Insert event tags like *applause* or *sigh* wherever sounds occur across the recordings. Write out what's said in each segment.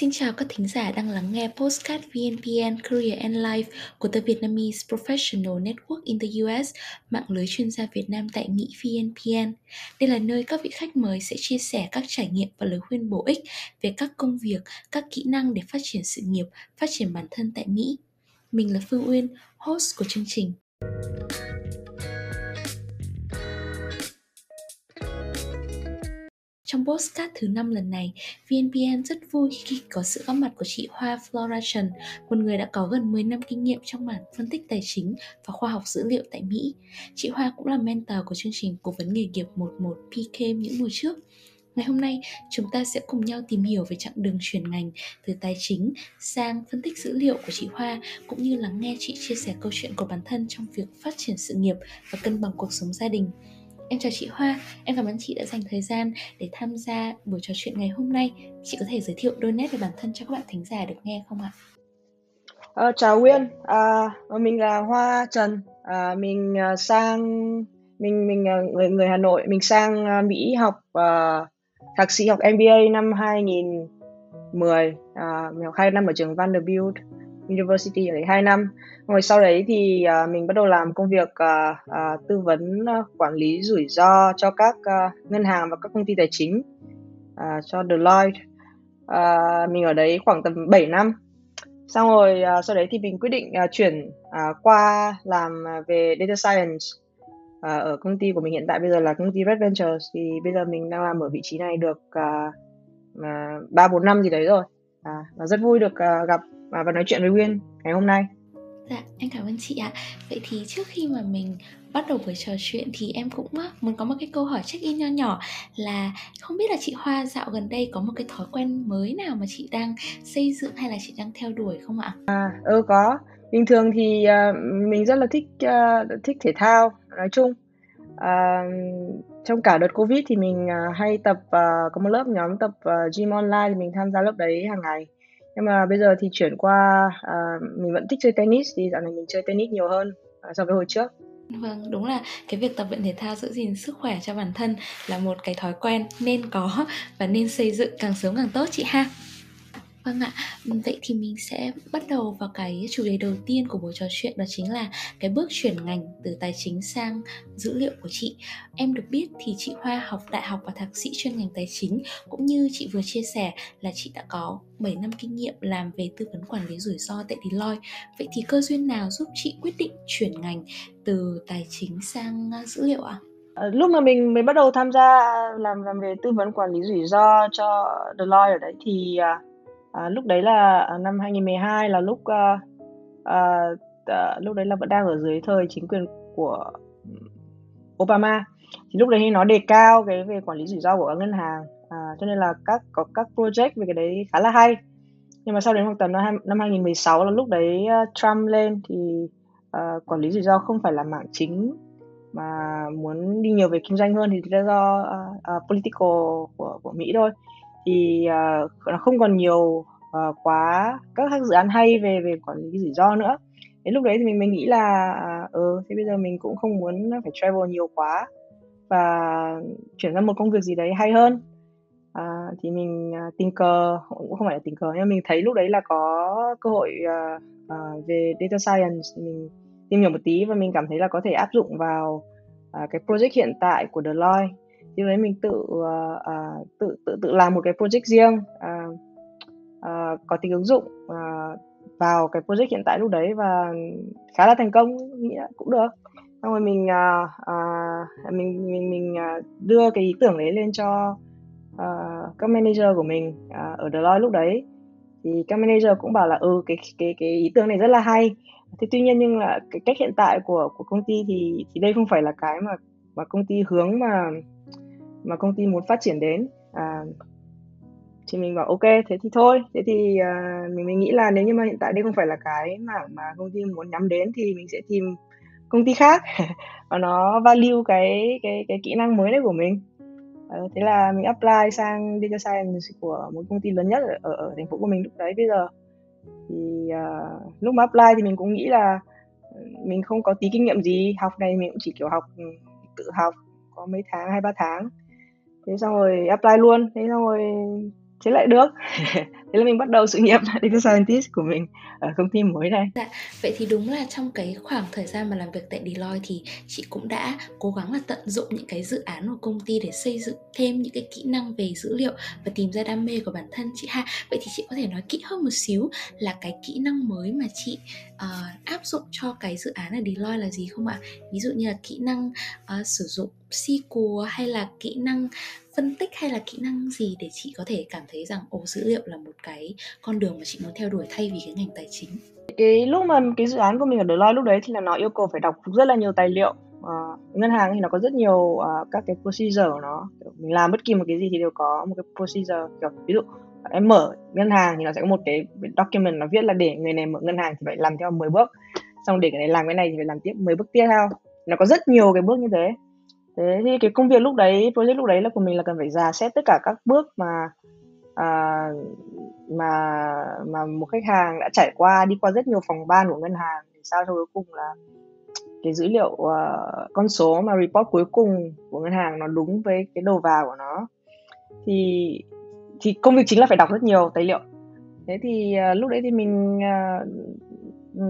Xin chào các thính giả đang lắng nghe Postcard VNPN Career and Life của The Vietnamese Professional Network in the US, mạng lưới chuyên gia Việt Nam tại Mỹ VNPN. Đây là nơi các vị khách mời sẽ chia sẻ các trải nghiệm và lời khuyên bổ ích về các công việc, các kỹ năng để phát triển sự nghiệp, phát triển bản thân tại Mỹ. Mình là Phương Uyên, host của chương trình. Trong postcard thứ năm lần này, VNPN rất vui khi có sự góp mặt của chị Hoa Flora Trần, một người đã có gần 10 năm kinh nghiệm trong mảng phân tích tài chính và khoa học dữ liệu tại Mỹ. Chị Hoa cũng là mentor của chương trình Cố vấn nghề nghiệp 11 PK những mùa trước. Ngày hôm nay, chúng ta sẽ cùng nhau tìm hiểu về chặng đường chuyển ngành từ tài chính sang phân tích dữ liệu của chị Hoa cũng như lắng nghe chị chia sẻ câu chuyện của bản thân trong việc phát triển sự nghiệp và cân bằng cuộc sống gia đình. Em chào chị Hoa, em cảm ơn chị đã dành thời gian để tham gia buổi trò chuyện ngày hôm nay. Chị có thể giới thiệu đôi nét về bản thân cho các bạn thính giả được nghe không ạ? À, chào Nguyên, à, mình là Hoa Trần, à, mình à, sang mình mình à, người người Hà Nội, mình sang à, Mỹ học uh, thạc sĩ học MBA năm 2010, uh, mình học hai năm ở trường Vanderbilt University ở đấy 2 năm. Rồi sau đấy thì uh, mình bắt đầu làm công việc uh, uh, tư vấn uh, quản lý rủi ro cho các uh, ngân hàng và các công ty tài chính uh, cho Deloitte. Uh, mình ở đấy khoảng tầm 7 năm. Xong rồi uh, sau đấy thì mình quyết định uh, chuyển uh, qua làm uh, về data science uh, ở công ty của mình hiện tại. Bây giờ là công ty Red Ventures. Thì bây giờ mình đang làm ở vị trí này được ba uh, bốn năm gì đấy rồi à, và rất vui được uh, gặp và, và nói chuyện với Nguyên ngày hôm nay. Dạ, em cảm ơn chị ạ. Vậy thì trước khi mà mình bắt đầu buổi trò chuyện thì em cũng muốn có một cái câu hỏi check in nho nhỏ là không biết là chị Hoa dạo gần đây có một cái thói quen mới nào mà chị đang xây dựng hay là chị đang theo đuổi không ạ? À, ừ có. Bình thường thì uh, mình rất là thích uh, thích thể thao nói chung à, trong cả đợt Covid thì mình à, hay tập à, có một lớp nhóm tập à, gym online thì mình tham gia lớp đấy hàng ngày nhưng mà bây giờ thì chuyển qua à, mình vẫn thích chơi tennis thì dạo này mình chơi tennis nhiều hơn à, so với hồi trước Vâng, đúng là cái việc tập luyện thể thao giữ gìn sức khỏe cho bản thân là một cái thói quen nên có và nên xây dựng càng sớm càng tốt chị ha. Vâng ạ, ừ, vậy thì mình sẽ bắt đầu vào cái chủ đề đầu tiên của buổi trò chuyện đó chính là cái bước chuyển ngành từ tài chính sang dữ liệu của chị. Em được biết thì chị Hoa học đại học và thạc sĩ chuyên ngành tài chính cũng như chị vừa chia sẻ là chị đã có 7 năm kinh nghiệm làm về tư vấn quản lý rủi ro tại Deloitte. Vậy thì cơ duyên nào giúp chị quyết định chuyển ngành từ tài chính sang à, dữ liệu ạ? À? lúc mà mình mới bắt đầu tham gia làm làm về tư vấn quản lý rủi ro cho Deloitte ở đấy thì uh, À, lúc đấy là à, năm 2012 là lúc à, à, à, lúc đấy là vẫn đang ở dưới thời chính quyền của Obama. Thì lúc đấy nó đề cao cái về quản lý rủi ro của các ngân hàng à, cho nên là các có các project về cái đấy khá là hay. Nhưng mà sau đến khoảng tầm năm, năm 2016 là lúc đấy uh, Trump lên thì uh, quản lý rủi ro không phải là mảng chính mà muốn đi nhiều về kinh doanh hơn thì là do uh, uh, political của của Mỹ thôi thì uh, nó không còn nhiều uh, quá các dự án hay về về quản lý rủi ro nữa. Đến lúc đấy thì mình mình nghĩ là ờ, ừ thế bây giờ mình cũng không muốn phải travel nhiều quá và chuyển sang một công việc gì đấy hay hơn. Uh, thì mình uh, tình cờ cũng không phải là tình cờ nhưng mình thấy lúc đấy là có cơ hội uh, uh, về data science mình tìm hiểu một tí và mình cảm thấy là có thể áp dụng vào uh, cái project hiện tại của Deloitte thì đấy mình tự uh, tự tự tự làm một cái project riêng uh, uh, có tính ứng dụng uh, vào cái project hiện tại lúc đấy và khá là thành công nghĩ là cũng được. Xong rồi mình uh, uh, mình mình mình uh, đưa cái ý tưởng đấy lên cho uh, các manager của mình uh, ở Deloitte lúc đấy. Thì các manager cũng bảo là ừ cái cái cái ý tưởng này rất là hay. Thế tuy nhiên nhưng là cái cách hiện tại của của công ty thì thì đây không phải là cái mà mà công ty hướng mà mà công ty muốn phát triển đến. À, thì mình bảo ok thế thì thôi. Thế thì uh, mình mình nghĩ là nếu như mà hiện tại đây không phải là cái mà mà công ty muốn nhắm đến thì mình sẽ tìm công ty khác *laughs* và nó value cái cái cái kỹ năng mới đấy của mình. Uh, thế là mình apply sang data science của một công ty lớn nhất ở, ở, thành phố của mình lúc đấy. Bây giờ thì uh, lúc mà apply thì mình cũng nghĩ là ừ, mình không có tí kinh nghiệm gì. Học này mình cũng chỉ kiểu học ừ, tự học có mấy tháng hai ba tháng thế xong rồi apply luôn thế xong rồi thế lại được. *laughs* Thế là mình bắt đầu sự nghiệp *laughs* data scientist của mình ở công ty mới này. Dạ vậy thì đúng là trong cái khoảng thời gian mà làm việc tại Deloitte thì chị cũng đã cố gắng là tận dụng những cái dự án của công ty để xây dựng thêm những cái kỹ năng về dữ liệu và tìm ra đam mê của bản thân chị ha. Vậy thì chị có thể nói kỹ hơn một xíu là cái kỹ năng mới mà chị uh, áp dụng cho cái dự án ở Deloitte là gì không ạ? Ví dụ như là kỹ năng uh, sử dụng SQL hay là kỹ năng phân tích hay là kỹ năng gì để chị có thể cảm thấy rằng ồ dữ liệu là một cái con đường mà chị muốn theo đuổi thay vì cái ngành tài chính? Cái lúc mà cái dự án của mình ở Deloitte lúc đấy thì là nó yêu cầu phải đọc rất là nhiều tài liệu. À, ngân hàng thì nó có rất nhiều uh, các cái procedure của nó. Mình làm bất kỳ một cái gì thì đều có một cái procedure kiểu ví dụ em mở ngân hàng thì nó sẽ có một cái document nó viết là để người này mở ngân hàng thì phải làm theo 10 bước. Xong để cái này làm cái này thì phải làm tiếp 10 bước tiếp theo. Nó có rất nhiều cái bước như thế thế thì cái công việc lúc đấy project lúc đấy là của mình là cần phải giả xét tất cả các bước mà à, mà mà một khách hàng đã trải qua đi qua rất nhiều phòng ban của ngân hàng để sao cho cuối cùng là cái dữ liệu uh, con số mà report cuối cùng của ngân hàng nó đúng với cái đầu vào của nó. Thì thì công việc chính là phải đọc rất nhiều tài liệu. Thế thì uh, lúc đấy thì mình uh, Ừ,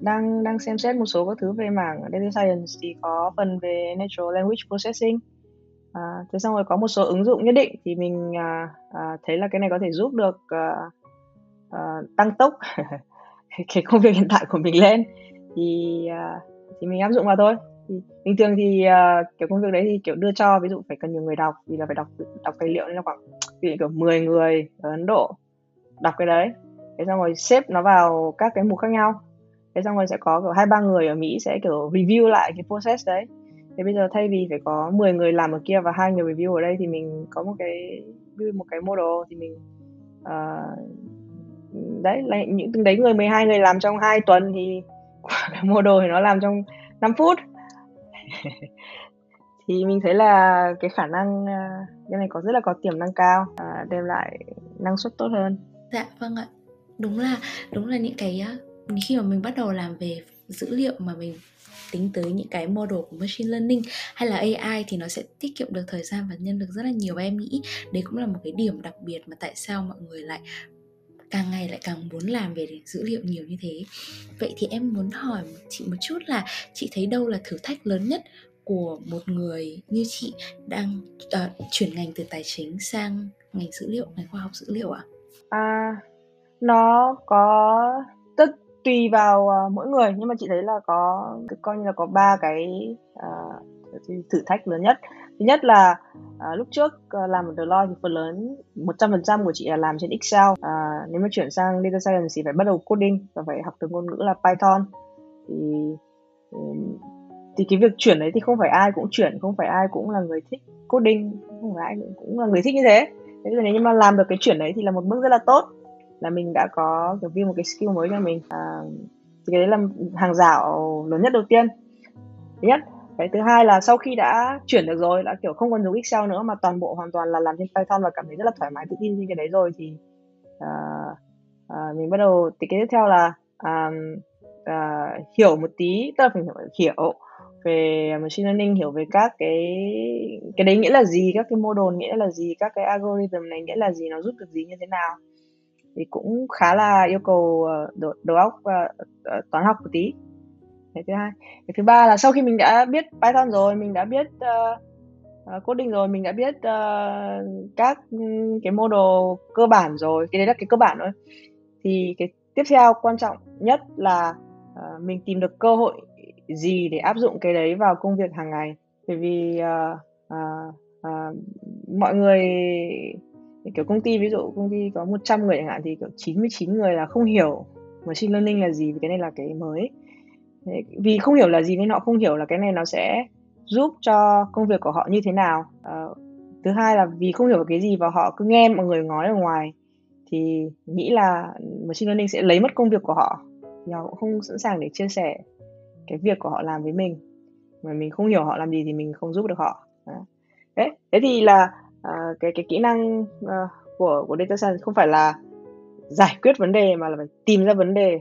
đang đang xem xét một số các thứ về mảng data science thì có phần về natural language processing. À, thế xong rồi có một số ứng dụng nhất định thì mình à, à, thấy là cái này có thể giúp được à, à, tăng tốc *laughs* cái công việc hiện tại của mình lên. Thì à, thì mình áp dụng vào thôi. Thì bình thường thì uh, kiểu công việc đấy thì kiểu đưa cho ví dụ phải cần nhiều người đọc vì là phải đọc đọc tài liệu nên là khoảng ví dụ kiểu 10 người ở Ấn Độ đọc cái đấy. Thế xong rồi xếp nó vào các cái mục khác nhau thế xong rồi sẽ có kiểu hai ba người ở Mỹ sẽ kiểu review lại cái process đấy. Thế bây giờ thay vì phải có 10 người làm ở kia và hai người review ở đây thì mình có một cái một cái model thì mình uh, đấy là những từng đấy người 12 người làm trong 2 tuần thì *laughs* cái model thì nó làm trong 5 phút. *laughs* Thì mình thấy là cái khả năng uh, cái này có rất là có tiềm năng cao uh, đem lại năng suất tốt hơn. Dạ vâng ạ. Đúng là đúng là những cái khi mà mình bắt đầu làm về dữ liệu mà mình tính tới những cái model của machine learning hay là AI thì nó sẽ tiết kiệm được thời gian và nhân lực rất là nhiều và em nghĩ đấy cũng là một cái điểm đặc biệt mà tại sao mọi người lại càng ngày lại càng muốn làm về dữ liệu nhiều như thế vậy thì em muốn hỏi chị một chút là chị thấy đâu là thử thách lớn nhất của một người như chị đang uh, chuyển ngành từ tài chính sang ngành dữ liệu ngành khoa học dữ liệu ạ à? à nó có tùy vào uh, mỗi người. Nhưng mà chị thấy là có coi như là có ba cái uh, thử thách lớn nhất. Thứ nhất là uh, lúc trước uh, làm ở Deloitte thì phần lớn 100% của chị là làm trên Excel. Uh, nếu mà chuyển sang data science thì phải bắt đầu coding và phải học từ ngôn ngữ là Python. Thì ừ, thì cái việc chuyển đấy thì không phải ai cũng chuyển không phải ai cũng là người thích coding không phải ai cũng là người thích như thế. Thế nên nếu như mà làm được cái chuyển đấy thì là một bước rất là tốt là mình đã có kiểu view một cái skill mới cho mình. À, thì cái đấy là hàng rào lớn nhất đầu tiên. Thứ nhất. Cái thứ hai là sau khi đã chuyển được rồi đã kiểu không còn dùng Excel nữa mà toàn bộ hoàn toàn là làm trên Python và cảm thấy rất là thoải mái tự tin trên cái đấy rồi thì à, à, mình bắt đầu thì cái tiếp theo là à, à, hiểu một tí tức là phải hiểu về machine learning hiểu về các cái cái đấy nghĩa là gì các cái model nghĩa là gì các cái algorithm này nghĩa là gì nó giúp được gì như thế nào thì cũng khá là yêu cầu ờ, đầu, đầu óc và toán học một tí. Cái thứ hai. Cái thứ ba là sau khi mình đã biết Python rồi mình đã biết uh, coding rồi mình đã biết uh, các cái model cơ bản rồi cái đấy là cái cơ bản thôi thì cái tiếp theo quan trọng nhất là uh, mình tìm được cơ hội gì để áp dụng cái đấy vào công việc hàng ngày. Bởi vì uh, uh, uh, mọi người kiểu công ty ví dụ công ty có 100 người chẳng hạn thì kiểu 99 người là không hiểu machine learning là gì vì cái này là cái mới. Vì không hiểu là gì nên họ không hiểu là cái này nó sẽ giúp cho công việc của họ như thế nào. À, thứ hai là vì không hiểu cái gì và họ cứ nghe mọi người nói ở ngoài thì nghĩ là machine learning sẽ lấy mất công việc của họ. Thì họ cũng không sẵn sàng để chia sẻ cái việc của họ làm với mình. Mà mình không hiểu họ làm gì thì mình không giúp được họ. Đấy thế thì là uh, cái cái kỹ năng uh, của của data science không phải là giải quyết vấn đề mà là phải tìm ra vấn đề.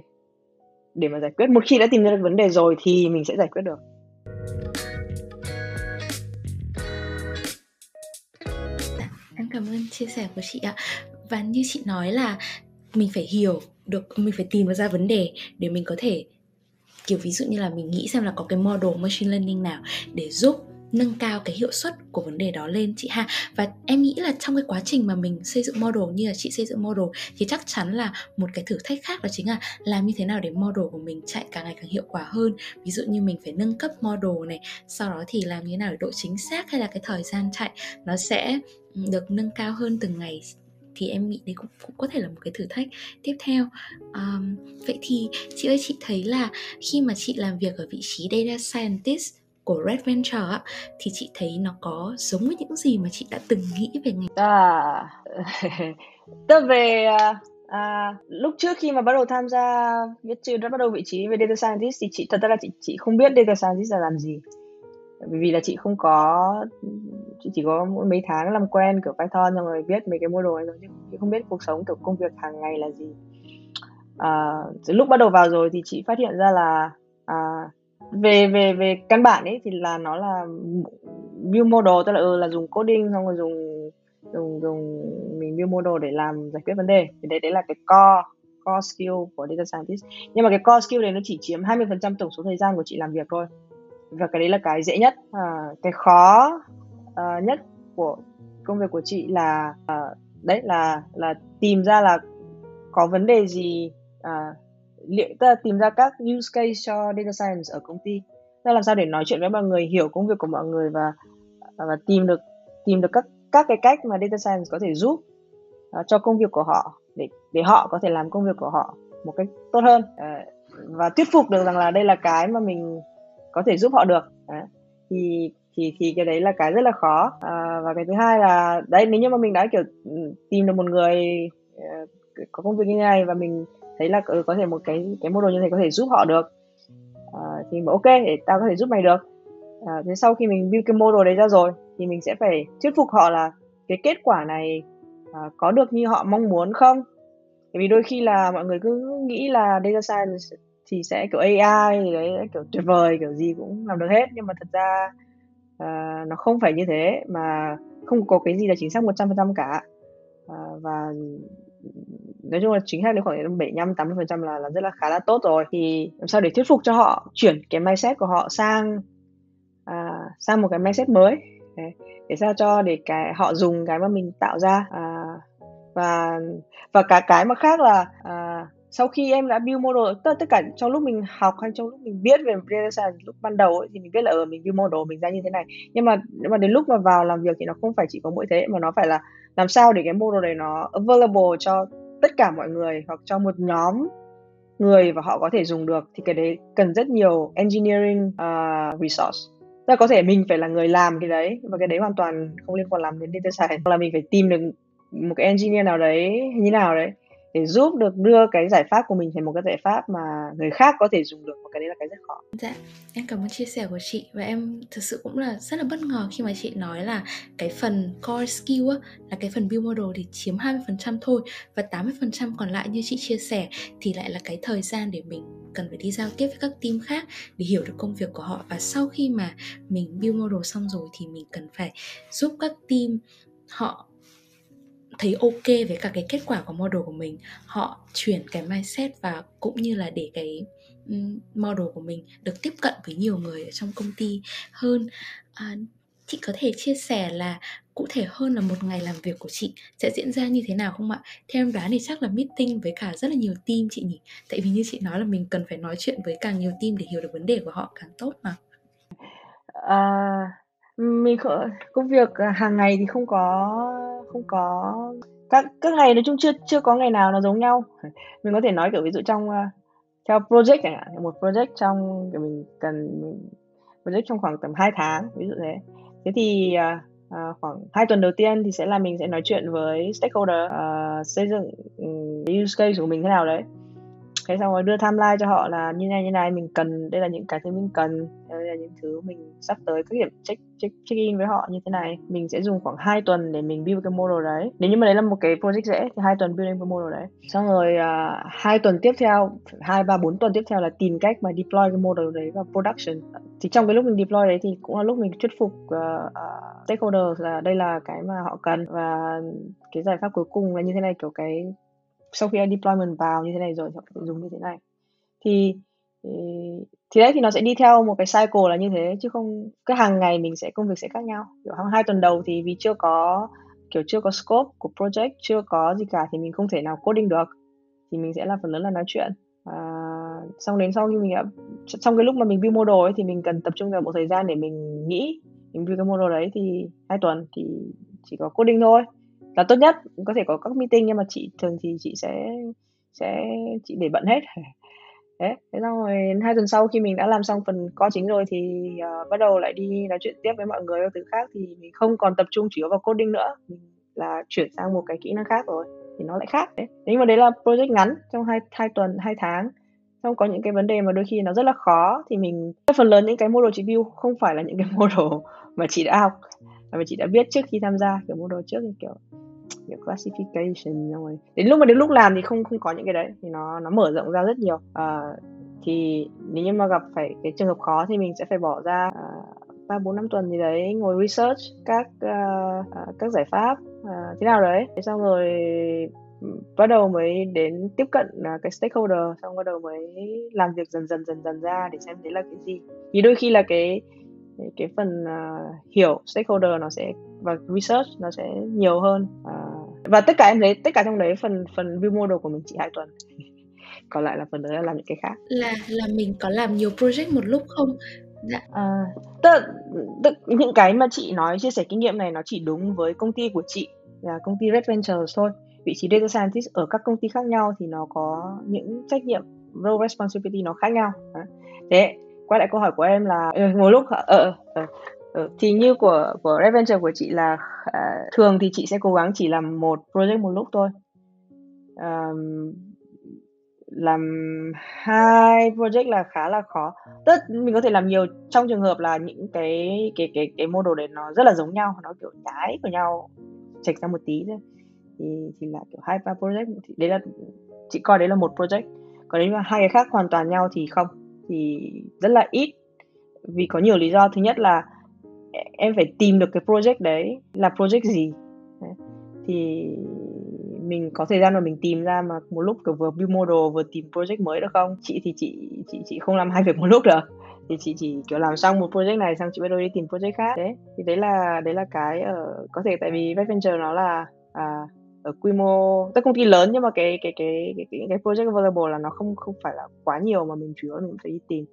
Để mà giải quyết một khi đã tìm ra được vấn đề rồi thì mình sẽ giải quyết được. Em cảm ơn chia sẻ của chị ạ. Và như chị nói là mình phải hiểu được mình phải tìm ra vấn đề để mình có thể kiểu ví dụ như là mình nghĩ xem là có cái model machine learning nào để giúp nâng cao cái hiệu suất của vấn đề đó lên chị ha và em nghĩ là trong cái quá trình mà mình xây dựng model như là chị xây dựng model thì chắc chắn là một cái thử thách khác đó chính là làm như thế nào để model của mình chạy càng ngày càng hiệu quả hơn. Ví dụ như mình phải nâng cấp model này sau đó thì làm như thế nào để độ chính xác hay là cái thời gian chạy nó sẽ ừ, được nâng cao hơn từng ngày thì em nghĩ đấy cũng, cũng có thể là một cái thử thách tiếp theo. Um, vậy thì chị ơi chị thấy là khi mà chị làm việc ở vị trí data scientist của Red Venture á, thì chị thấy nó có giống với những gì mà chị đã từng nghĩ về ngành? À, *laughs* tức về à, à, lúc trước khi mà bắt đầu tham gia viết chữ đã bắt đầu vị trí về data scientist thì chị thật ra là chị chị không biết data scientist là làm gì. Bởi vì là chị không có chị chỉ có mấy tháng làm quen kiểu Python xong rồi viết mấy cái model ấy rồi, chứ chị không biết cuộc sống kiểu công việc hàng ngày là gì. À, lúc bắt đầu vào rồi thì chị phát hiện ra là à, về về về căn bản ấy thì là nó là build model tức là ừ, là dùng coding xong rồi dùng dùng dùng mình build model để làm giải quyết vấn đề. Thì đấy đấy là cái core core skill của data scientist. Nhưng mà cái core skill này nó chỉ chiếm 20% tổng số thời gian của chị làm việc thôi. Và cái đấy là cái dễ nhất. À, cái khó uh, nhất của công việc của chị là uh, đấy là là tìm ra là có vấn đề gì uh, liệu tức là tìm ra các use case cho data science ở công ty? Tức làm sao để nói chuyện với mọi người hiểu công việc của mọi người và và tìm được tìm được các các cái cách mà data science có thể giúp uh, cho công việc của họ để để họ có thể làm công việc của họ một cách tốt hơn. Uh, và thuyết phục được rằng là đây là cái mà mình có thể giúp họ được. Uh, thì thì thì cái đấy là cái rất là khó. Uh, và cái thứ hai là đấy nếu như mà mình đã kiểu ừ, tìm được một người uh, có công việc như này và mình thấy là ừ, có thể một cái cái mô đồ như thế có thể giúp họ được. À, thì ok để tao có thể giúp mày được. À, thế sau khi mình build cái mô đồ đấy ra rồi thì mình sẽ phải thuyết phục họ là cái kết quả này à, có được như họ mong muốn không? Bởi vì đôi khi là mọi người cứ nghĩ là data science thì sẽ kiểu AI thì đấy kiểu tuyệt vời kiểu gì cũng làm được hết. Nhưng mà thật ra uh, nó không phải như thế mà không có cái gì là chính xác 100% cả. Uh, và nói chung là chính xác đến khoảng 75 80 phần trăm là là rất là khá là tốt rồi thì làm sao để thuyết phục cho họ chuyển cái mindset của họ sang à, sang một cái mindset mới Đấy. để sao cho để cái họ dùng cái mà mình tạo ra à, và và cả cái mà khác là à, sau khi em đã build model tất tất cả trong lúc mình học hay trong lúc mình biết về data science lúc ban đầu ấy, thì mình biết là ở mình build model mình ra như thế này nhưng mà nhưng mà đến lúc mà vào làm việc thì nó không phải chỉ có mỗi thế mà nó phải là làm sao để cái model này nó available cho tất cả mọi người hoặc cho một nhóm người và họ có thể dùng được thì cái đấy cần rất nhiều engineering uh, resource. Tức là có thể mình phải là người làm cái đấy và cái đấy hoàn toàn không liên quan lắm đến data science. Là mình phải tìm được một cái engineer nào đấy như nào đấy để giúp được đưa cái giải pháp của mình thành một cái giải pháp mà người khác có thể dùng được và cái đấy là cái rất khó. Dạ, em cảm ơn chia sẻ của chị và em thực sự cũng là rất là bất ngờ khi mà chị nói là cái phần core skill á, là cái phần build model thì chiếm 20% thôi và 80% còn lại như chị chia sẻ thì lại là cái thời gian để mình cần phải đi giao tiếp với các team khác để hiểu được công việc của họ và sau khi mà mình build model xong rồi thì mình cần phải giúp các team họ thấy ok với cả cái kết quả của model của mình họ chuyển cái mindset và cũng như là để cái model của mình được tiếp cận với nhiều người ở trong công ty hơn à, chị có thể chia sẻ là cụ thể hơn là một ngày làm việc của chị sẽ diễn ra như thế nào không ạ? Theo em đoán thì chắc là meeting với cả rất là nhiều team chị nhỉ? Tại vì như chị nói là mình cần phải nói chuyện với càng nhiều team để hiểu được vấn đề của họ càng tốt mà. À, mình công việc à, hàng ngày thì không có không có các các ngày nói chung chưa chưa có ngày nào nó giống nhau. *laughs* Mình có thể nói kiểu ví dụ trong à, theo project chẳng hạn một project trong kiểu mình cần project trong khoảng tầm 2 tháng ví dụ thế. Thế thì uh, khoảng hai tuần đầu tiên thì sẽ là mình sẽ nói chuyện với stakeholder uh, xây dựng um, use case của mình thế nào đấy thế xong rồi đưa timeline cho họ là như này như này mình cần đây là những cái thứ mình cần đây là những thứ mình sắp tới các điểm check check check in với họ như thế này. Mình sẽ dùng khoảng 2 tuần để mình build cái model đấy. Nếu như mà đấy là một cái project dễ thì hai tuần build cái model đấy. Xong rồi uh, hai tuần tiếp theo hai ba bốn tuần tiếp theo là tìm cách mà deploy cái model đấy vào production. Thì trong cái lúc mình deploy đấy thì cũng là lúc mình thuyết phục uh, uh, stakeholders là đây là cái mà họ cần. Và cái giải pháp cuối cùng là như thế này kiểu cái sau khi deployment vào như thế này rồi họ phải dùng như thế này. Thì ừ, thì đấy thì nó sẽ đi theo một cái cycle là như thế chứ không cái hàng ngày mình sẽ công việc sẽ khác nhau. Kiểu hàng hai tuần đầu thì vì chưa có kiểu chưa có scope của project chưa có gì cả thì mình không thể nào coding được. Thì mình sẽ là phần lớn là nói chuyện. À, xong đến sau khi mình đã trong cái lúc mà mình build model ấy thì mình cần tập trung vào một thời gian để mình nghĩ mình build cái model đấy thì hai tuần thì chỉ có coding thôi là tốt nhất có thể có các meeting nhưng mà chị thường thì chị sẽ sẽ chị để bận hết. *laughs* Thế thế xong rồi hai tuần sau khi mình đã làm xong phần co chính rồi thì uh, bắt đầu lại đi nói chuyện tiếp với mọi người các thứ khác thì mình không còn tập trung chủ yếu vào coding nữa. Mình là chuyển sang một cái kỹ năng khác rồi thì nó lại khác. Đấy nhưng mà đấy là project ngắn trong hai hai tuần hai tháng. Xong có những cái vấn đề mà đôi khi nó rất là khó thì mình phần lớn những cái model chị build không phải là những cái *laughs* model mà chị đã học mà chị đã biết trước khi tham gia kiểu model trước thì kiểu kiểu classification rồi đến lúc mà đến lúc làm thì không không có những cái đấy thì nó nó mở rộng ra rất nhiều. Uh, thì nếu như mà gặp phải cái trường hợp khó thì mình sẽ phải bỏ ra ờ, ba bốn năm tuần gì đấy ngồi research các uh, các giải pháp uh, thế nào đấy. Thế xong rồi ừ, bắt đầu mới đến tiếp cận uh, cái stakeholder xong bắt đầu mới làm việc dần dần dần dần ra để xem đấy là cái gì. Thì đôi khi là cái cái phần uh, hiểu stakeholder nó sẽ và research nó sẽ nhiều hơn. Uh, và tất cả em thấy tất cả trong đấy phần phần view model của mình chỉ hai tuần. *laughs* Còn lại là phần đấy là làm những cái khác. Là là mình có làm nhiều project một lúc không? Dạ. À, tức, tức những cái mà chị nói chia sẻ kinh nghiệm này nó chỉ đúng với công ty của chị là công ty Red Ventures thôi. Vị trí data scientist ở các công ty khác nhau thì nó có những trách nhiệm role responsibility nó khác nhau. Thế quay lại câu hỏi của em là ừ, một lúc ở ờ, ờ, Ừ, thì như của của Red Venture của chị là uh, thường thì chị sẽ cố gắng chỉ làm một project một lúc thôi. Um, làm hai project là khá là khó. Tất mình có thể làm nhiều trong trường hợp là những cái cái cái cái model đấy nó rất là giống nhau nó kiểu nhái của nhau chệch ra một tí thôi. Thì thì là kiểu hai ba project thì đấy là chị coi đấy là một project. Còn nếu mà hai cái khác hoàn toàn nhau thì không. Thì rất là ít. Vì có nhiều lý do. Thứ nhất là em phải tìm được cái project đấy. Là project gì? Thì mình có thời gian mà mình tìm ra mà một lúc kiểu vừa build model vừa tìm project mới được không? Chị thì chị chị chị không làm hai việc một lúc được. Thì chị chỉ kiểu làm xong một project này xong chị bắt đầu đi tìm project khác. Đấy thì đấy là đấy là cái ở có thể tại vì Red Venture nó là à, ở quy mô các công ty lớn nhưng mà cái cái cái cái cái, cái project available là nó không không phải là quá nhiều mà mình chủ yếu mình phải đi tìm.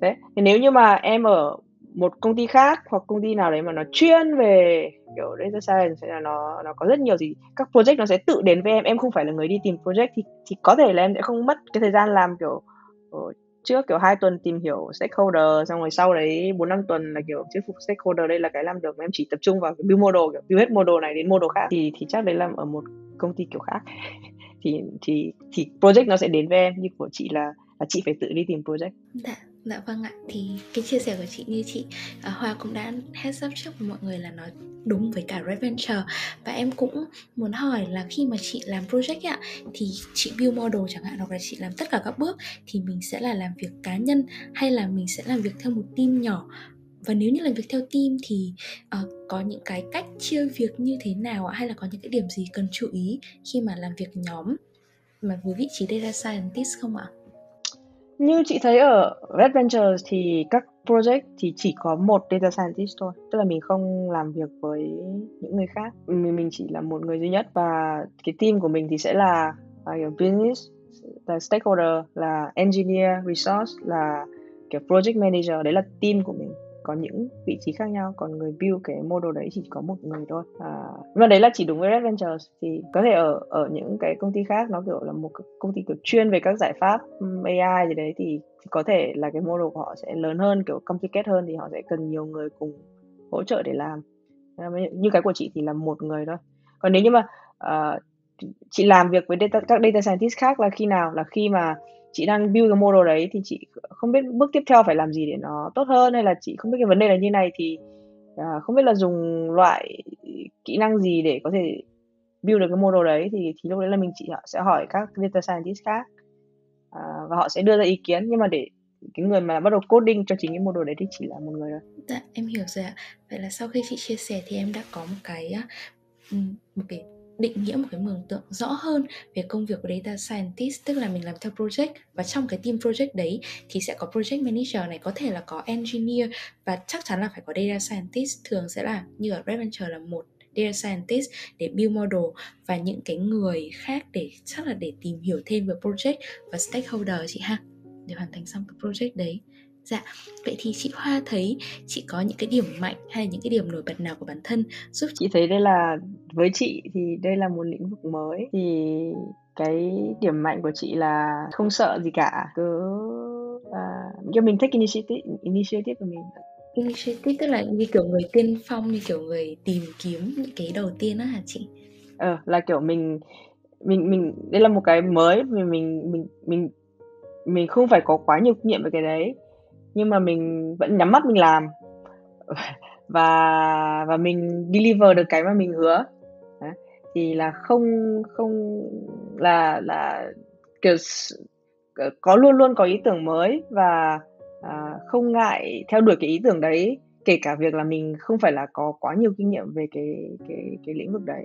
Đấy thì nếu như mà em ở một công ty khác hoặc công ty nào đấy mà nó chuyên về, kiểu, data science là nó nó có rất nhiều gì, các project nó sẽ tự đến với em. Em không phải là người đi tìm project thì thì có thể là em sẽ không mất cái thời gian làm, kiểu ờ, trước, kiểu, hai tuần tìm hiểu stakeholder, xong rồi sau đấy bốn, năm tuần là, kiểu, thuyết phục stakeholder đây là cái làm được. Mà em chỉ tập trung vào cái build model, kiểu, build hết model này đến model khác. Thì thì chắc đấy làm ở một công ty kiểu khác. *laughs* Thì thì thì project nó sẽ đến với em, như của chị là là chị phải tự đi tìm project. Dạ. Dạ. Vâng ạ, thì cái chia sẻ của chị như chị à, Hoa cũng đã heads up trước với mọi người là nó đúng với cả Red Venture Và em cũng muốn hỏi là khi mà chị làm project ạ Thì chị build model chẳng hạn hoặc là chị làm tất cả các bước Thì mình sẽ là làm việc cá nhân hay là mình sẽ làm việc theo một team nhỏ và nếu như làm việc theo team thì uh, có những cái cách chia việc như thế nào ạ hay là có những cái điểm gì cần chú ý khi mà làm việc nhóm mà với vị trí data scientist không ạ? Như chị thấy ở Red Ventures thì các project thì chỉ có một data scientist thôi, tức là mình không làm việc với những người khác. Mình mình chỉ là một người duy nhất. Và cái team của mình thì sẽ là à, kiểu business, là stakeholder, là engineer, resource, là kiểu project manager, đấy là team của mình có những vị trí khác nhau còn người build cái model đấy chỉ có một người thôi. À, nhưng mà đấy là chỉ đúng với Red Ventures. Thì có thể ở ở những cái công ty khác nó kiểu là một công ty kiểu chuyên về các giải pháp AI gì đấy thì, có thể là cái model của họ sẽ lớn hơn kiểu complicated hơn thì họ sẽ cần nhiều người cùng hỗ trợ để làm. Như cái của chị thì là một người thôi. Còn nếu như mà uh, chị làm việc với data, các data scientist khác là khi nào? Là khi mà chị đang build cái model đấy thì chị không biết bước tiếp theo phải làm gì để nó tốt hơn hay là chị không biết cái vấn đề là như này thì uh, không biết là dùng loại kỹ năng gì để có thể build được cái model đấy thì thì lúc đấy là mình chị sẽ hỏi các data scientist khác uh, và họ sẽ đưa ra ý kiến nhưng mà để cái người mà bắt đầu coding cho chính cái model đấy thì chỉ là một người thôi. Dạ em hiểu rồi ạ. Vậy là sau khi chị chia sẻ thì em đã có một cái à, một cái định nghĩa một cái mường tượng rõ hơn về công việc của data scientist, tức là mình làm theo project. Và trong cái team project đấy thì sẽ có project manager này, có thể là có engineer, và chắc chắn là phải có data scientist. Thường sẽ là như ở Red Venture là một data scientist để build model, và những cái người khác để chắc là để tìm hiểu thêm về project và stakeholder chị ha. Để hoàn thành xong cái project đấy. Dạ, vậy thì chị Hoa thấy chị có những cái điểm mạnh hay là những cái điểm nổi bật nào của bản thân giúp chị thấy đây là với chị thì đây là một lĩnh vực mới. Thì cái điểm mạnh của chị là không sợ gì cả. Cứ cho mình thích initiative initiative của mình. Initiative tức là như kiểu người tiên phong như kiểu người tìm kiếm những cái đầu tiên á hả chị? Ờ là kiểu mình mình mình đây là một cái mới mình mình mình mình mình không phải có quá nhiều kinh nghiệm về cái đấy nhưng mà mình vẫn nhắm mắt mình làm. *laughs* Và và mình deliver được cái mà mình hứa. Đấy. thì là không không là là kiểu có luôn luôn có ý tưởng mới và à, không ngại theo đuổi cái ý tưởng đấy kể cả việc là mình không phải là có quá nhiều kinh nghiệm về cái cái cái lĩnh vực đấy.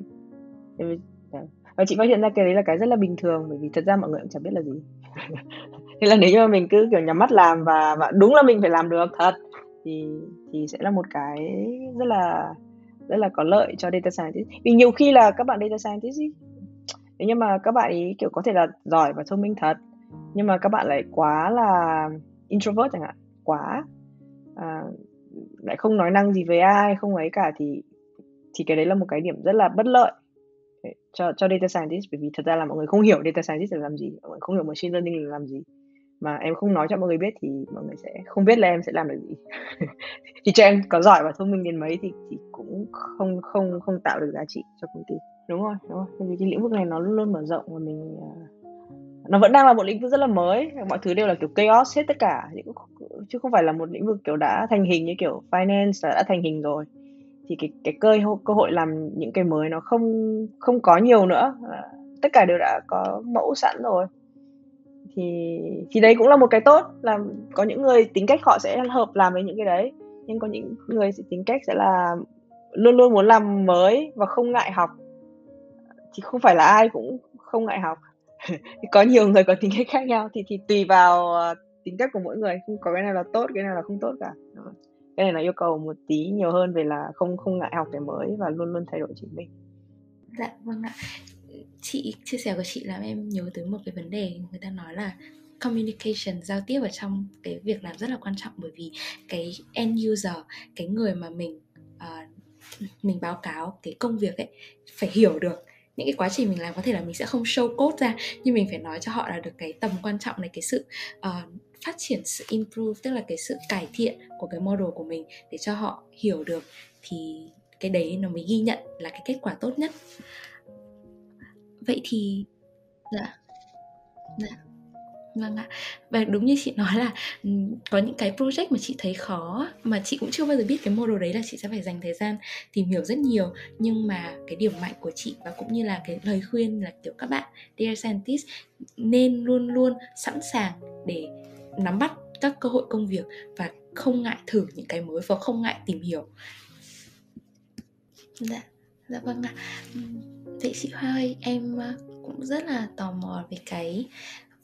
Dạ. Và chị phát hiện ra cái đấy là cái rất là bình thường bởi vì thật ra mọi người cũng chẳng biết là gì. *laughs* thế là nếu như mà mình cứ kiểu nhắm mắt làm và và đúng là mình phải làm được thật thì thì sẽ là một cái rất là rất là có lợi cho data scientist. Vì nhiều khi là các bạn data scientist ý, nếu như mà các bạn ý kiểu có thể là giỏi và thông minh thật nhưng mà các bạn lại quá là introvert chẳng hạn quá à, lại không nói năng gì với ai không ấy cả thì thì cái đấy là một cái điểm rất là bất lợi cho cho data scientist. Bởi vì thật ra là mọi người không hiểu data scientist là làm gì mọi người không hiểu machine learning là làm gì mà em không nói cho mọi người biết thì mọi người sẽ không biết là em sẽ làm được gì. *laughs* Thì cho em có giỏi và thông minh đến mấy thì, thì cũng không không không tạo được giá trị cho công ty. Đúng rồi đúng rồi. Bởi vì cái lĩnh vực này nó luôn luôn mở rộng và mình à, nó vẫn đang là một lĩnh vực rất là mới. Mọi thứ đều là kiểu chaos hết tất cả. Chứ không phải là một lĩnh vực kiểu đã thành hình như kiểu finance đã thành hình rồi. Thì cái cái cơ cơ hội làm những cái mới nó không không có nhiều nữa. À, tất cả đều đã có mẫu sẵn rồi thì thì đấy cũng là một cái tốt, là có những người tính cách họ sẽ hợp làm với những cái đấy, nhưng có những người sẽ tính cách sẽ là luôn luôn muốn làm mới và không ngại học. Thì không phải là ai cũng không ngại học. *laughs* Có nhiều người có tính cách khác nhau, thì thì tùy vào ờ, tính cách của mỗi người, không có cái nào là tốt, cái nào là không tốt cả. Cái này là yêu cầu một tí nhiều hơn về là không không ngại học cái mới và luôn luôn thay đổi chính mình. Dạ vâng ạ chị chia sẻ của chị làm em nhớ tới một cái vấn đề người ta nói là communication giao tiếp ở trong cái việc làm rất là quan trọng. Bởi vì cái end user cái người mà mình uh, mình báo cáo cái công việc ấy phải hiểu được những cái quá trình mình làm. Có thể là mình sẽ không show code ra nhưng mình phải nói cho họ là được cái tầm quan trọng này cái sự uh, phát triển sự improve tức là cái sự cải thiện của cái model của mình để cho họ hiểu được. Thì cái đấy nó mới ghi nhận là cái kết quả tốt nhất vậy thì dạ dạ. Vâng ạ. Và đúng như chị nói là có những cái project mà chị thấy khó, mà chị cũng chưa bao giờ biết cái model đấy là chị sẽ phải dành thời gian tìm hiểu rất nhiều. Nhưng mà cái điểm mạnh của chị và cũng như là cái lời khuyên là kiểu, các bạn, dear scientist, nên luôn luôn sẵn sàng để nắm bắt các cơ hội công việc và không ngại thử những cái mới và không ngại tìm hiểu. Dạ dạ vâng ạ. Vậy chị hoa ơi em ờ, cũng rất là tò mò về cái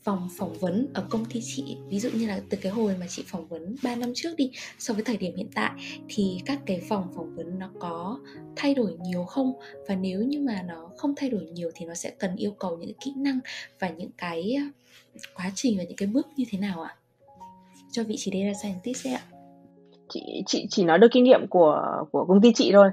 vòng phỏng vấn ở công ty chị. Ví dụ như là từ cái hồi mà chị phỏng vấn 3 năm trước đi so với thời điểm hiện tại thì các cái vòng phỏng vấn nó có thay đổi nhiều không? Và nếu như mà nó không thay đổi nhiều thì nó sẽ cần yêu cầu những kỹ năng và những cái ờ, quá trình và những cái bước như thế nào ạ? Cho vị trí data scientist ạ. Chị chị chỉ nói được kinh nghiệm của của công ty chị thôi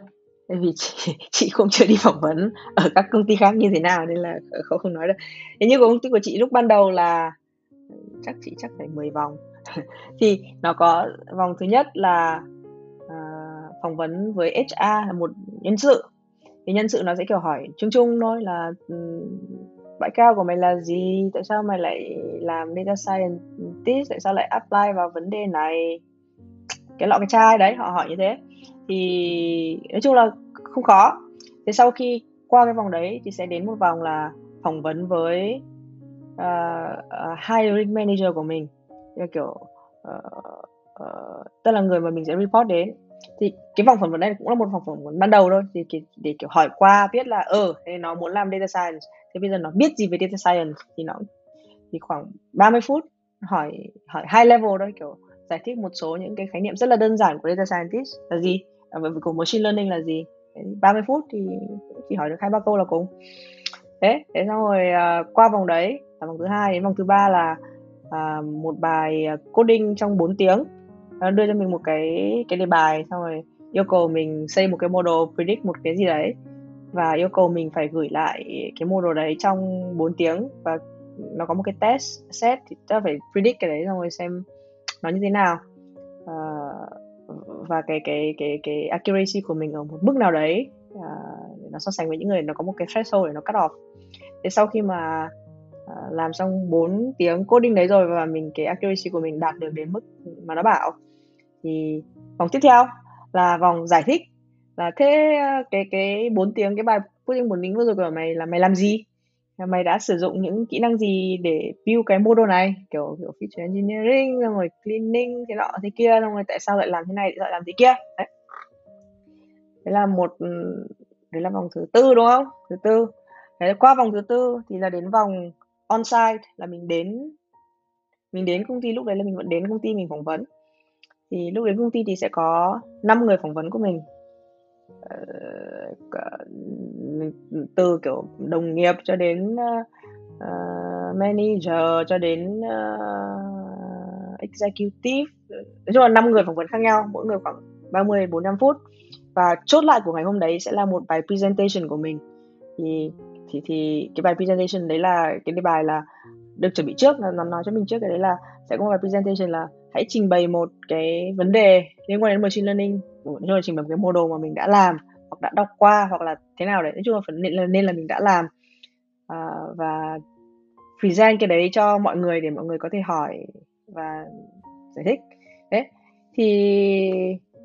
bởi vì chị, *laughs* chị cũng chưa đi phỏng vấn ở các công ty khác như thế nào nên là không không nói được thế như công ty của chị lúc ban đầu là chắc chị chắc phải 10 vòng. *laughs* Thì nó có vòng thứ nhất là uh, phỏng vấn với HR là một nhân sự. Thì nhân sự nó sẽ kiểu hỏi chung chung thôi là ừ, bãi cao của mày là gì? Tại sao mày lại làm data scientist? Tại sao lại apply vào vấn đề này? Cái lọ cái chai đấy họ hỏi như thế thì nói chung là không khó. Thế sau khi qua cái vòng đấy thì sẽ đến một vòng là phỏng vấn với uh, uh, hiring manager của mình. Là kiểu uh, uh, tức là người mà mình sẽ report đến. Thì cái vòng phỏng vấn này cũng là một vòng phỏng vấn ban đầu thôi. Thì để, để kiểu hỏi qua biết là ờ ừ, nó muốn làm data science. Thế bây giờ nó biết gì về data science thì nó thì khoảng 30 phút hỏi hỏi high level thôi kiểu giải thích một số những cái khái niệm rất là đơn giản của data scientist là gì à, của machine learning là gì? 30 phút thì chỉ hỏi được hai ba câu là cùng. Thế thế xong rồi uh, qua vòng đấy là vòng thứ hai đến vòng thứ ba là uh, một bài à, coding trong 4 tiếng. Nó đưa cho mình một cái cái đề bài xong rồi yêu cầu mình xây một cái model predict một cái gì đấy. Và yêu cầu mình phải gửi lại cái model đấy trong 4 tiếng. Và nó có một cái test set thì ta phải predict cái đấy xong rồi xem nó như thế nào. Uh, và cái cái cái cái accuracy của mình ở một mức nào đấy uh, để nó so sánh với những người nó có một cái threshold để nó cắt off. Thế sau khi mà uh, làm xong 4 tiếng coding đấy rồi và mình cái accuracy của mình đạt được đến mức mà nó bảo thì vòng tiếp theo là vòng giải thích. Là thế à, cái cái 4 tiếng cái bài coding bốn tiếng vừa rồi của mày là mày làm gì? Mày đã sử dụng những kỹ năng gì để build cái model này? Kiểu kiểu feature engineering, xong rồi cleaning thế nọ thế kia, xong rồi tại sao lại làm thế này lại làm thế kia? Đấy. Đấy là một ừ, đấy là vòng thứ tư, đúng không? Thứ tư. Đấy, qua vòng thứ tư thì là đến vòng on-site, là mình đến mình đến công ty, lúc đấy là mình vẫn đến công ty mình phỏng vấn. Thì lúc đến công ty thì sẽ có 5 người phỏng vấn của mình. Ờ, từ kiểu đồng nghiệp cho đến uh, manager cho đến uh, executive nói chung là năm người phỏng vấn khác nhau mỗi người khoảng 30 45 phút. Và chốt lại của ngày hôm đấy sẽ là một bài presentation của mình. Thì thì thì cái bài presentation đấy là cái bài là được chuẩn bị trước nó nói cho mình trước cái đấy là sẽ có một bài presentation là hãy trình bày một cái vấn đề liên quan đến machine learning nói chung là trình bày một cái model mà mình đã làm hoặc đã đọc qua hoặc là thế nào đấy nói chung là phần nên là nên là mình đã làm. À, và present cái đấy cho mọi người để mọi người có thể hỏi và giải thích. Đấy. Thì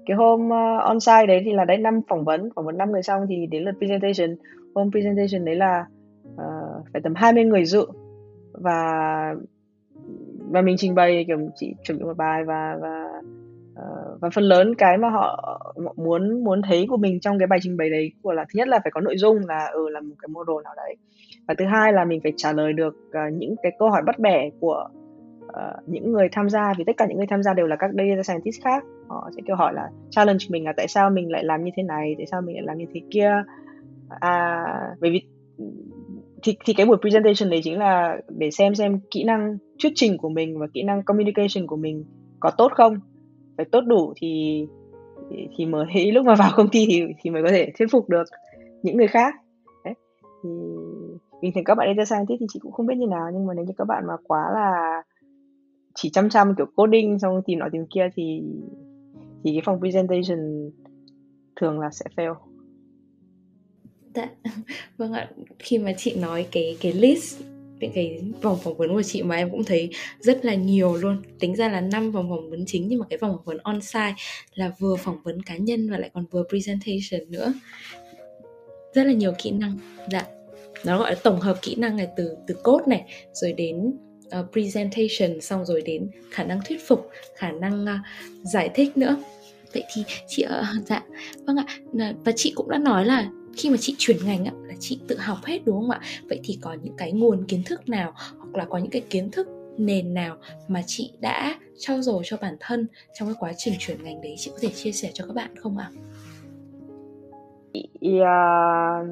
cái hôm uh, on-site đấy thì là đấy năm phỏng vấn phỏng vấn năm người xong thì đến lượt presentation. Hôm presentation đấy là uh, phải tầm 20 người dự. Và và mình trình bày kiểu chỉ chuẩn bị một bài và và uh, và phần lớn cái mà họ muốn muốn thấy của mình trong cái bài trình bày đấy của là thứ nhất là phải có nội dung là ừ là một cái model nào đấy. Và thứ hai là mình phải trả lời được uh, những cái câu hỏi bắt bẻ của uh, những người tham gia vì tất cả những người tham gia đều là các data scientist khác. Họ sẽ kêu hỏi là challenge mình là tại sao mình lại làm như thế này? Tại sao mình lại làm như thế kia? À bởi vì thì thì cái buổi presentation đấy chính là để xem xem kỹ năng thuyết trình của mình và kỹ năng communication của mình có tốt không phải tốt đủ thì thì mới *laughs* lúc mà vào công ty thì thì mới có thể thuyết phục được những người khác đấy thì bình thường các bạn data scientist thì chị cũng không biết như nào nhưng mà nếu như các bạn mà quá là chỉ chăm chăm kiểu coding xong tìm nọ tìm kia thì thì cái phòng presentation thường là sẽ fail Dạ, *laughs* vâng ạ. Khi mà chị nói cái cái list những cái vòng phỏng vấn của chị mà em cũng thấy rất là nhiều luôn. Tính ra là năm vòng phỏng vấn chính nhưng mà cái vòng phỏng vấn on-site là vừa phỏng vấn cá nhân và lại còn vừa presentation nữa. Rất là nhiều kỹ năng. Dạ. Nó gọi là tổng hợp kỹ năng này từ từ code này rồi đến uh, presentation xong rồi đến khả năng thuyết phục khả năng uh, giải thích nữa. Vậy thì chị uh, dạ. Vâng ạ. Và chị cũng đã nói là khi mà chị chuyển ngành á, là chị tự học hết đúng không ạ vậy thì có những cái nguồn kiến thức nào hoặc là có những cái kiến thức nền nào mà chị đã trau dồi cho bản thân trong cái quá trình chuyển ngành đấy chị có thể chia sẻ cho các bạn không ạ? Yeah. À,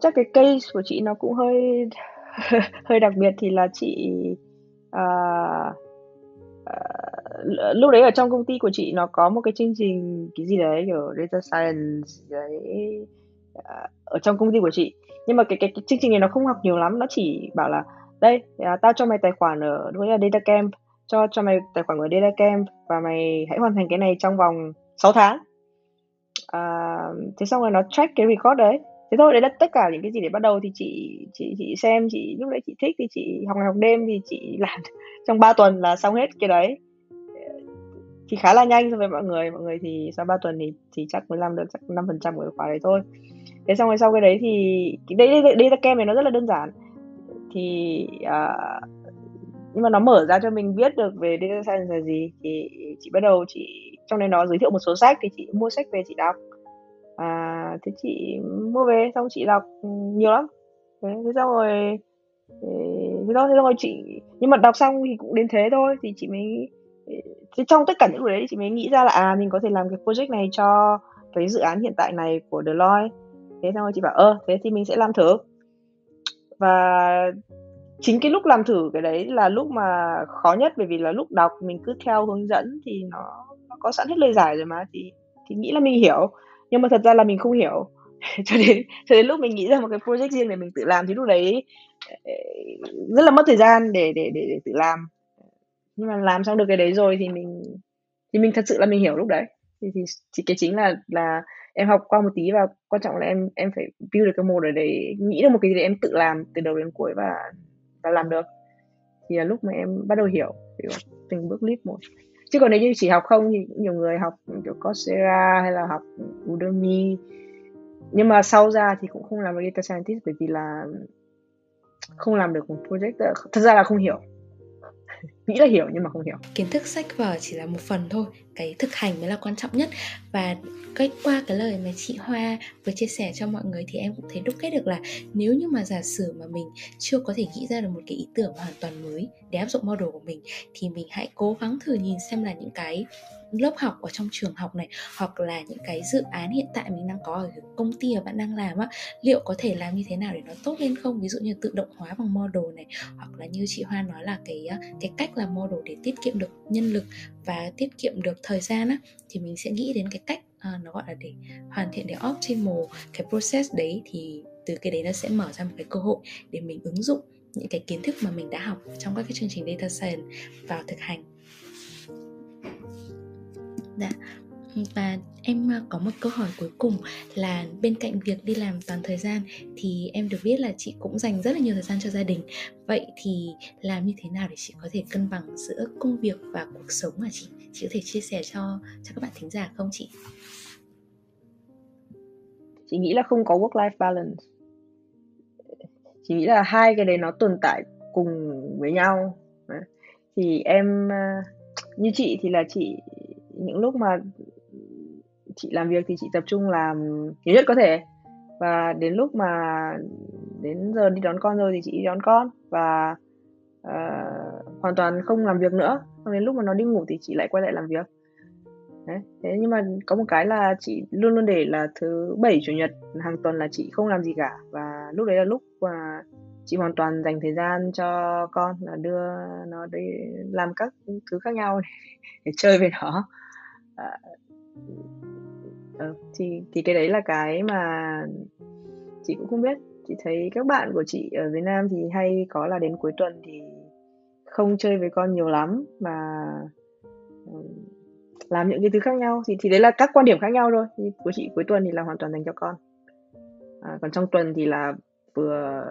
chắc cái case của chị nó cũng hơi *laughs* hơi đặc biệt thì là chị uh, uh, lúc đấy ở trong công ty của chị nó có một cái chương trình cái gì đấy kiểu data science đấy à, ở trong công ty của chị. Nhưng mà cái, cái cái chương trình này nó không học nhiều lắm nó chỉ bảo là đây à, tao cho mày tài khoản ở đối là data camp cho cho mày tài khoản ở data camp và mày hãy hoàn thành cái này trong vòng 6 tháng. À, thế xong rồi nó track cái record đấy. Thế thôi đấy là tất cả những cái gì để bắt đầu thì chị chị chị xem chị lúc đấy chị thích thì chị học ngày học đêm thì chị *laughs* làm trong 3 tuần là xong hết cái đấy thì khá là nhanh so với mọi người. Mọi người thì sau 3 tuần thì thì chắc mới làm được chắc năm phần trăm của khóa đấy thôi. Thế xong rồi sau cái đấy thì đây đây, đây là kem này nó rất là đơn giản. Thì uh, nhưng mà nó mở ra cho mình biết được về data science là gì. Thì chị bắt đầu chị trong đấy nó giới thiệu một số sách thì chị mua sách về chị đọc. À thế chị mua về xong chị đọc ừ, nhiều lắm. Thế, thế xong rồi ừ, thế thế xong rồi chị nhưng mà đọc xong thì cũng đến thế thôi thì chị mới trong tất cả những điều đấy chị mới nghĩ ra là à mình có thể làm cái project này cho cái dự án hiện tại này của Deloitte. Thế xong rồi chị bảo ơ thế thì mình sẽ làm thử. Và chính cái lúc làm thử cái đấy là lúc mà khó nhất bởi vì là lúc đọc mình cứ theo hướng dẫn thì nó, nó có sẵn hết lời giải rồi mà thì thì nghĩ là mình hiểu. Nhưng mà thật ra là mình không hiểu. *laughs* Cho đến cho đến lúc mình nghĩ ra một cái project riêng để mình tự làm thì lúc đấy rất là mất thời gian để để để, để tự làm nhưng mà làm xong được cái đấy rồi thì mình thì mình thật sự là mình hiểu lúc đấy. Thì thì chỉ cái chính là là em học qua một tí và quan trọng là em em phải build được cái mô để đấy nghĩ được một cái gì để em tự làm từ đầu đến cuối và và làm được. Thì là lúc mà em bắt đầu hiểu kiểu từng bước clip một. Chứ còn nếu như chỉ học không thì nhiều người học kiểu Coursera hay là học Udemy. Nhưng mà sau ra thì cũng không làm được data scientist bởi vì là không làm được một project, thật ra là không hiểu nghĩ là hiểu nhưng mà không hiểu. Kiến thức sách vở chỉ là một phần thôi, cái thực hành mới là quan trọng nhất. Và cái qua cái lời mà chị Hoa vừa chia sẻ cho mọi người thì em cũng thấy đúc kết được là nếu như mà giả sử mà mình chưa có thể nghĩ ra được một cái ý tưởng hoàn toàn mới để áp dụng model của mình, thì mình hãy cố gắng thử nhìn xem là những cái lớp học ở trong trường học này hoặc là những cái dự án hiện tại mình đang có ở công ty mà bạn đang làm á liệu có thể làm như thế nào để nó tốt lên không? Ví dụ như tự động hóa bằng model này hoặc là như chị Hoa nói là cái ờ, cái cách làm model để tiết kiệm được nhân lực và tiết kiệm được thời gian á thì mình sẽ nghĩ đến cái cách à, nó gọi là để hoàn thiện để optimal cái process đấy thì từ cái đấy nó sẽ mở ra một cái cơ hội để mình ứng dụng những cái kiến thức mà mình đã học trong các cái chương trình data science vào thực hành. Dạ. Và em ờ, có một câu hỏi cuối cùng là bên cạnh việc đi làm toàn thời gian thì em được biết là chị cũng dành rất là nhiều thời gian cho gia đình. Vậy thì làm như thế nào để chị có thể cân bằng giữa công việc và cuộc sống mà chị? Chị có thể chia sẻ cho cho các bạn thính giả không chị? Chị nghĩ là không có work life balance. Chị nghĩ là hai cái đấy nó tồn tại cùng với nhau. Thì em ờ, như chị thì là chị những lúc mà chị làm việc thì chị tập trung làm nhiều nhất có thể. Và đến lúc mà đến giờ đi đón con rồi thì chị đi đón con và uh, hoàn toàn không làm việc nữa. Xong đến lúc mà nó đi ngủ thì chị lại quay lại làm việc. Đấy. thế nhưng mà có một cái là chị luôn luôn để là thứ bảy chủ nhật hàng tuần là chị không làm gì cả. Và lúc đấy là lúc mà chị hoàn toàn dành thời gian cho con là đưa nó đi làm các thứ khác nhau để, *laughs* để chơi với nó à, ừ, thì thì cái đấy là cái mà chị cũng không biết. Chị thấy các bạn của chị ở Việt Nam thì hay có là đến cuối tuần thì không chơi với con nhiều lắm mà ừ, làm những cái thứ khác nhau. Thì thì đấy là các quan điểm khác nhau thôi. Thì của chị cuối tuần thì là hoàn toàn dành cho con. À, còn trong tuần thì là vừa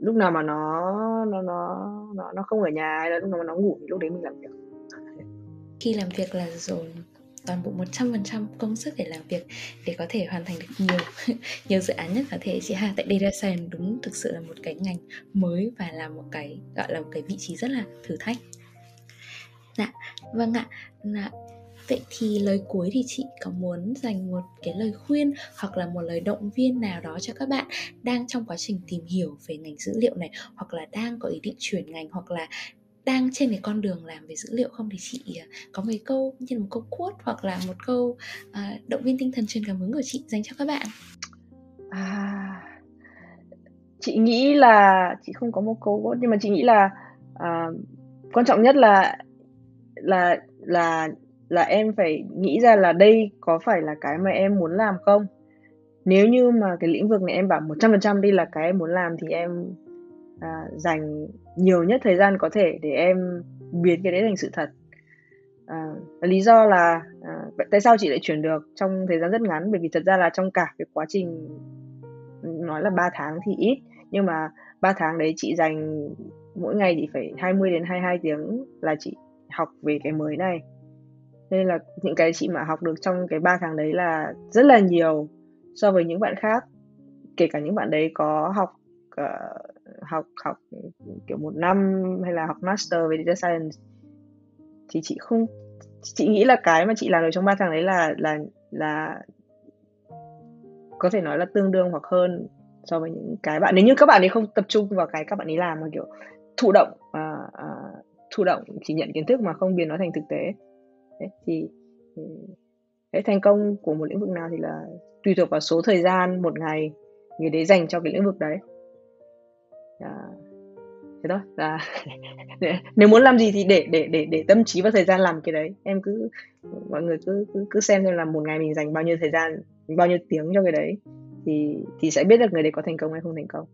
lúc nào mà nó nó nó nó nó không ở nhà hay là lúc nào mà nó ngủ thì lúc đấy mình làm việc. Khi làm việc là rồi toàn bộ 100% công sức để làm việc để có thể hoàn thành được nhiều *laughs* nhiều dự án nhất có thể chị Hà tại Data Science đúng thực sự là một cái ngành mới và là một cái, gọi là một cái vị trí rất là thử thách dạ vâng ạ dạ. Vậy thì lời cuối thì chị có muốn dành một cái lời khuyên hoặc là một lời động viên nào đó cho các bạn đang trong quá trình tìm hiểu về ngành dữ liệu này hoặc là đang có ý định chuyển ngành hoặc là đang trên cái con đường làm về dữ liệu không? Thì chị à, có mấy câu như là một câu quote hoặc là một câu uh, động viên tinh thần truyền cảm hứng của chị dành cho các bạn. À, chị nghĩ là chị không có một câu quote nhưng mà chị nghĩ là uh, quan trọng nhất là là là là em phải nghĩ ra là đây có phải là cái mà em muốn làm không? Nếu như mà cái lĩnh vực này em bảo 100% đây là cái em muốn làm thì em à, dành nhiều nhất thời gian có thể để em biến cái đấy thành sự thật. À, lý do là à, tại sao chị lại chuyển được trong thời gian rất ngắn? Bởi vì thật ra là trong cả cái quá trình nói là 3 tháng thì ít nhưng mà 3 tháng đấy chị dành mỗi ngày chị phải 20 đến 22 tiếng là chị học về cái mới này. Nên là những cái chị mà học được trong cái 3 tháng đấy là rất là nhiều so với những bạn khác. Kể cả những bạn đấy có học uh, học học kiểu một năm hay là học master về data science thì chị không chị nghĩ là cái mà chị làm được trong ba tháng đấy là là là có thể nói là tương đương hoặc hơn so với những cái bạn. Nếu như các bạn ấy không tập trung vào cái các bạn ấy làm mà kiểu thụ động à, à, thụ động chỉ nhận kiến thức mà không biến nó thành thực tế. Đấy, thì, thì cái thành công của một lĩnh vực nào thì là tùy thuộc vào số thời gian một ngày người đấy dành cho cái lĩnh vực đấy à, thế thôi. Là *laughs* nếu muốn làm gì thì để để để để tâm trí và thời gian làm cái đấy. Em cứ mọi người cứ cứ cứ xem xem là một ngày mình dành bao nhiêu thời gian bao nhiêu tiếng cho cái đấy thì thì sẽ biết được người đấy có thành công hay không thành công.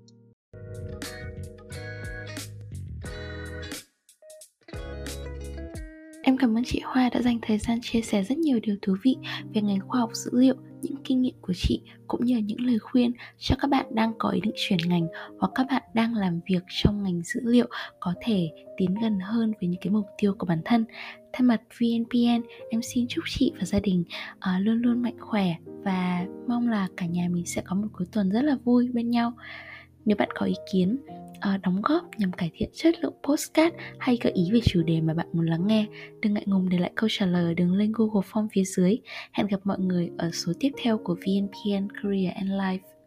Em cảm ơn chị Hoa đã dành thời gian chia sẻ rất nhiều điều thú vị về ngành khoa học dữ liệu, kinh nghiệm của chị cũng như những lời khuyên cho các bạn đang có ý định chuyển ngành hoặc các bạn đang làm việc trong ngành dữ liệu có thể tiến gần hơn với những cái mục tiêu của bản thân. Thay mặt VNPN, em xin chúc chị và gia đình uh, luôn luôn mạnh khỏe và mong là cả nhà mình sẽ có một cuối tuần rất là vui bên nhau. Nếu bạn có ý kiến uh, đóng góp nhằm cải thiện chất lượng postcard hay gợi ý về chủ đề mà bạn muốn lắng nghe, đừng ngại ngùng để lại câu trả lời đường link Google Form phía dưới. Hẹn gặp mọi người ở số tiếp theo của VNPN Career and Life.